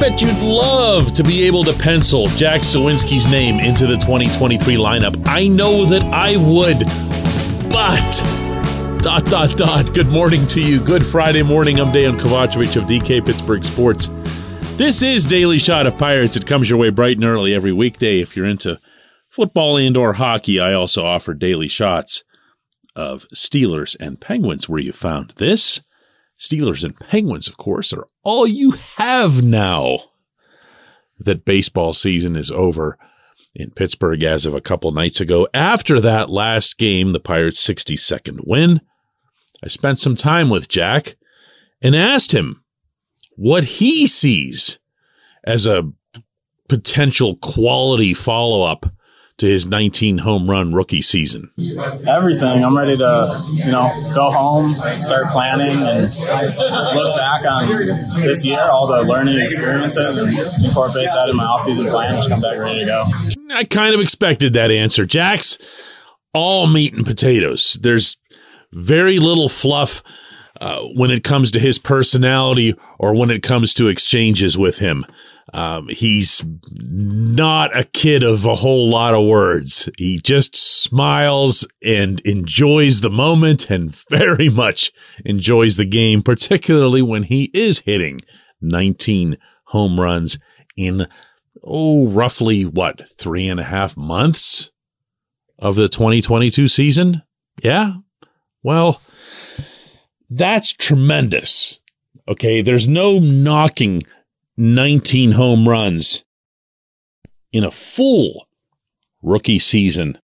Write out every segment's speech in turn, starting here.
bet you'd love to be able to pencil Jack Suwinski's name into the 2023 lineup. I know that I would, but dot dot dot. Good morning to you. Good Friday morning. I'm Dan Kovacevic of DK Pittsburgh Sports. This is Daily Shot of Pirates. It comes your way bright and early every weekday. If you're into football and or hockey, I also offer daily shots of Steelers and Penguins where you found this. Steelers and Penguins, of course, are all you have now that baseball season is over in Pittsburgh as of a couple nights ago. After that last game, the Pirates' 62nd win, I spent some time with Jack and asked him what he sees as a potential quality follow up to his 19 home run rookie season? Everything. I'm ready to, you know, go home, start planning, and look back on this year, all the learning experiences, and incorporate that in my offseason plan and come back ready to go. I kind of expected that answer. Jack's all meat and potatoes. There's very little fluff. Uh, when it comes to his personality or when it comes to exchanges with him. Um, he's not a kid of a whole lot of words. He just smiles and enjoys the moment and very much enjoys the game, particularly when he is hitting 19 home runs in, oh, roughly what, three and a half months of the 2022 season? Yeah. Well, that's tremendous. Okay. There's no knocking 19 home runs in a full rookie season,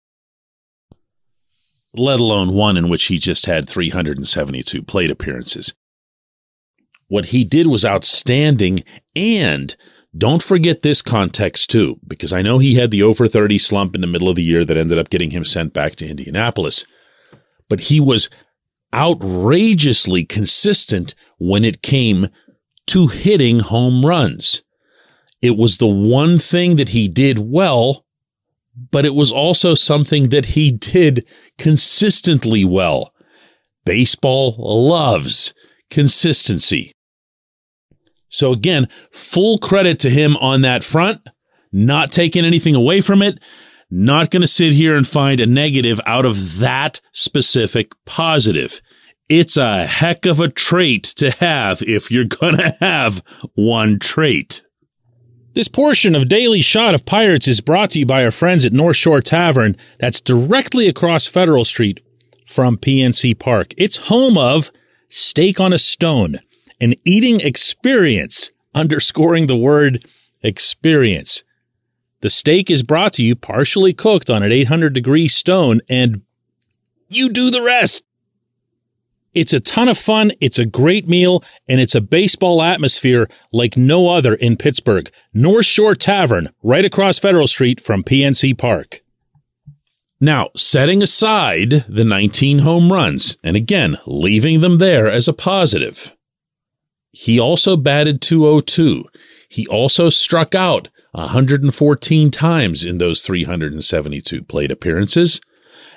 let alone one in which he just had 372 plate appearances. What he did was outstanding, and don't forget this context too, because I know he had the over 30 slump in the middle of the year that ended up getting him sent back to Indianapolis. But he was outrageously consistent when it came to hitting home runs. It was the one thing that he did well, but it was also something that he did consistently well. Baseball loves consistency. So again, full credit to him on that front, not taking anything away from it, not going to sit here and find a negative out of that specific positive. It's a heck of a trait to have if you're to have one trait. This portion of Daily Shot of Pirates is brought to you by our friends at North Shore Tavern, that's directly across Federal Street from PNC Park. It's home of Steak on a Stone, an eating experience, underscoring the word experience. The steak is brought to you partially cooked on an 800 degree stone, and you do the rest. It's a ton of fun. It's a great meal and it's a baseball atmosphere like no other in Pittsburgh. North Shore Tavern, right across Federal Street from PNC Park. Now, setting aside the 19 home runs, and again, leaving them there as a positive, he also batted 202. He also struck out 114 times in those 372 plate appearances.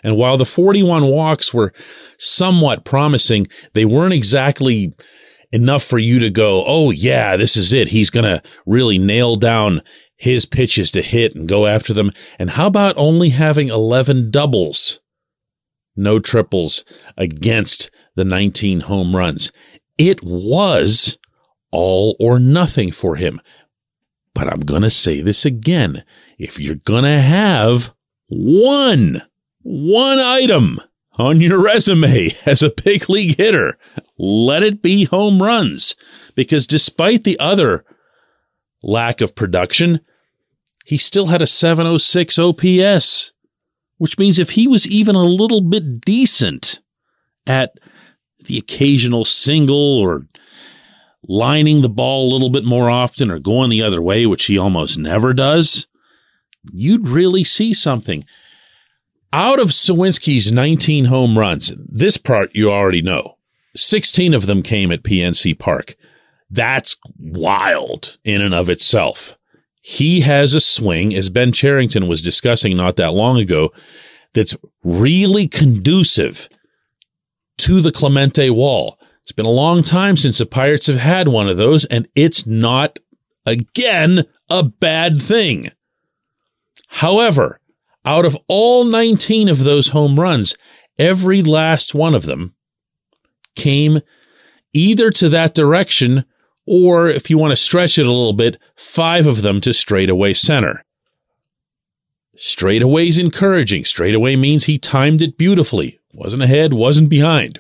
And while the 41 walks were somewhat promising, they weren't exactly enough for you to go, oh, yeah, this is it. He's going to really nail down his pitches to hit and go after them. And how about only having 11 doubles? No triples against the 19 home runs. It was all or nothing for him. But I'm going to say this again. If you're going to have one one item on your resume as a big league hitter. Let it be home runs because despite the other lack of production, he still had a 706 OPS, which means if he was even a little bit decent at the occasional single or lining the ball a little bit more often or going the other way, which he almost never does, you'd really see something. Out of Suwinski's 19 home runs, this part you already know. 16 of them came at PNC Park. That's wild in and of itself. He has a swing, as Ben Cherington was discussing not that long ago, that's really conducive to the Clemente wall. It's been a long time since the Pirates have had one of those, and it's not Again, a bad thing. However, out of all 19 of those home runs, every last one of them came either to that direction or, if you want to stretch it a little bit, five of them to straightaway center. Straightaway is encouraging. Straightaway means he timed it beautifully. Wasn't ahead, wasn't behind.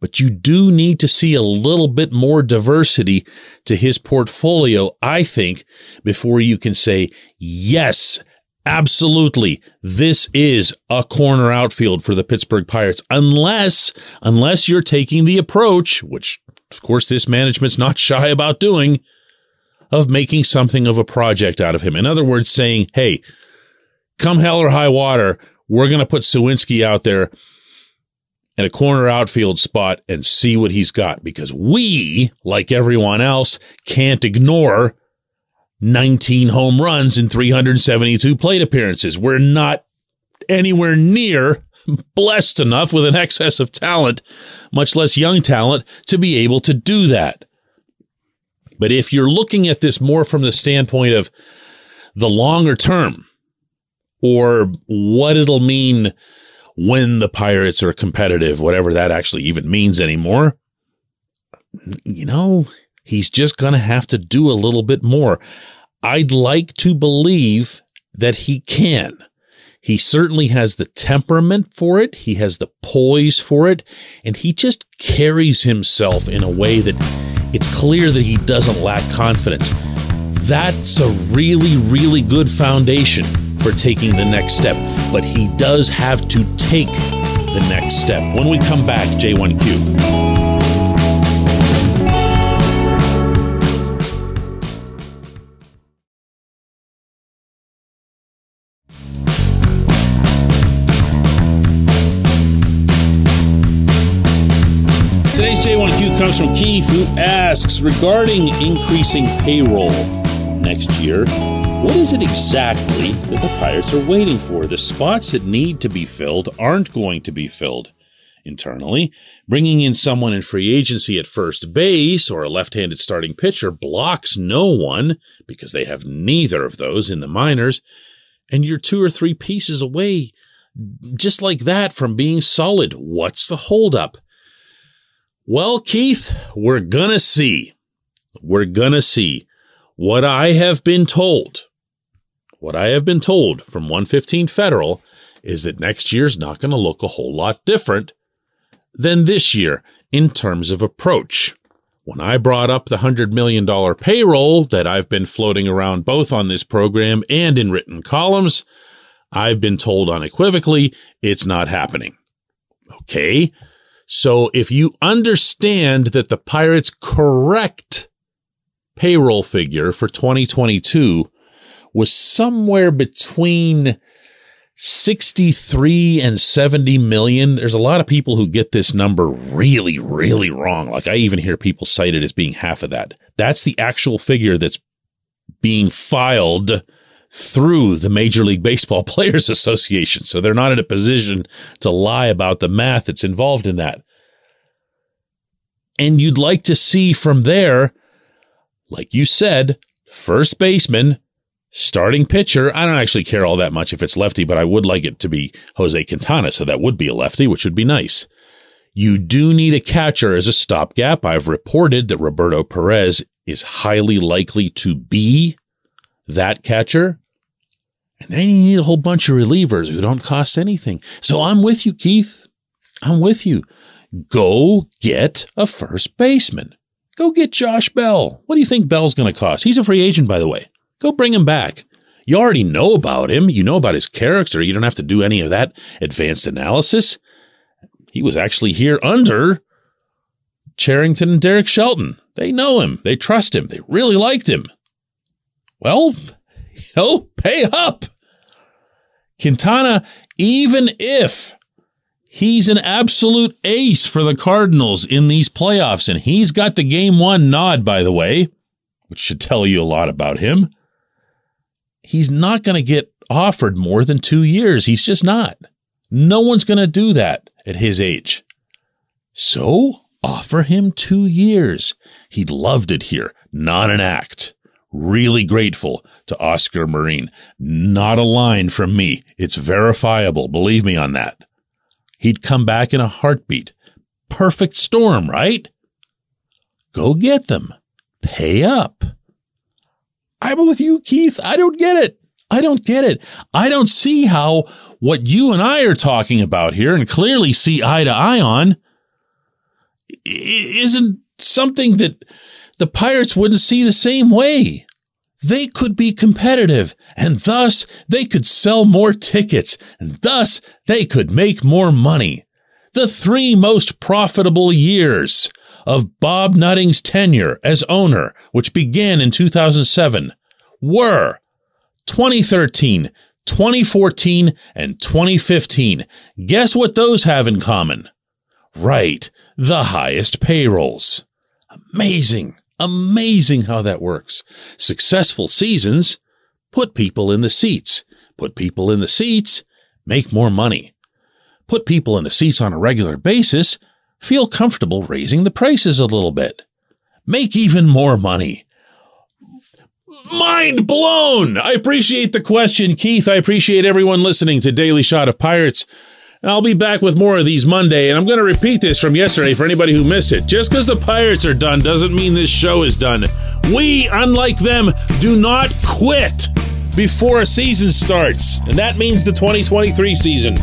But you do need to see a little bit more diversity to his portfolio, I think, before you can say, yes, absolutely, this is a corner outfield for the Pittsburgh Pirates. Unless, unless you're taking the approach, which of course this management's not shy about doing, of making something of a project out of him. In other words, saying, hey, come hell or high water, we're going to put Suwinski out there in a corner outfield spot and see what he's got because we, like everyone else, can't ignore 19 home runs and 372 plate appearances. We're not anywhere near blessed enough with an excess of talent, much less young talent, to be able to do that. But if you're looking at this more from the standpoint of the longer term or what it'll mean when the Pirates are competitive, whatever that actually even means anymore, you know, he's just going to have to do a little bit more. I'd like to believe that he can. He certainly has the temperament for it. He has the poise for it. And he just carries himself in a way that it's clear that he doesn't lack confidence. That's a really, really good foundation for taking the next step. But he does have to take the next step. When we come back, J1Q. Comes from Keith, who asks regarding increasing payroll next year, what is it exactly that the Pirates are waiting for? The spots that need to be filled aren't going to be filled internally. Bringing in someone in free agency at first base or a left handed starting pitcher blocks no one because they have neither of those in the minors. And you're two or three pieces away just like that from being solid. What's the holdup? Well, Keith, we're gonna see. We're gonna see. What I have been told, what I have been told from 115 Federal is that next year's not going to look a whole lot different than this year in terms of approach. When I brought up the $100 million payroll that I've been floating around both on this program and in written columns, I've been told unequivocally it's not happening. Okay. So if you understand that the Pirates correct payroll figure for 2022 was somewhere between 63 and 70 million. There's a lot of people who get this number really, really wrong. Like I even hear people cite it as being half of that. That's the actual figure that's being filed through the Major League Baseball Players Association. So they're not in a position to lie about the math that's involved in that. And you'd like to see from there like you said, first baseman, starting pitcher. I don't actually care all that much if it's lefty, but I would like it to be Jose Quintana. So that would be a lefty, which would be nice. You do need a catcher as a stopgap. I've reported that Roberto Perez is highly likely to be that catcher. And then you need a whole bunch of relievers who don't cost anything. So I'm with you, Keith. I'm with you. Go get a first baseman. Go get Josh Bell. What do you think Bell's going to cost? He's a free agent, by the way. Go bring him back. You already know about him. You know about his character. You don't have to do any of that advanced analysis. He was actually here under Cherington and Derek Shelton. They know him. They trust him. They really liked him. Well, know, pay up. Quintana, even if He's an absolute ace for the Cardinals in these playoffs, and he's got the game one nod, by the way, which should tell you a lot about him. He's not going to get offered more than two years. He's just not. No one's going to do that at his age. So offer him two years. He loved it here. not an act. Really grateful to Oscar Marin. Not a line from me. It's verifiable. Believe me on that. He'd come back in a heartbeat. Perfect storm, right? Go get them. Pay up. I'm with you, Keith. I don't get it. I don't get it. I don't see how what you and I are talking about here and clearly see eye to eye on isn't something that the Pirates wouldn't see the same way. They could be competitive and thus they could sell more tickets and thus they could make more money. The three most profitable years of Bob Nutting's tenure as owner, which began in 2007, were 2013, 2014, and 2015. Guess what those have in common? Right, the highest payrolls. Amazing, amazing how that works. Successful seasons put people in the seats. Put people in the seats, make more money. Put people in the seats on a regular basis, feel comfortable raising the prices a little bit. Make even more money mind blown. I appreciate the question, Keith. I appreciate everyone listening to Daily Shot of Pirates. I'll be back with more of these Monday, and I'm going to repeat this from yesterday for anybody who missed it. Just because the Pirates are done doesn't mean this show is done. We, unlike them, do not quit before a season starts, and that means the 2023 season.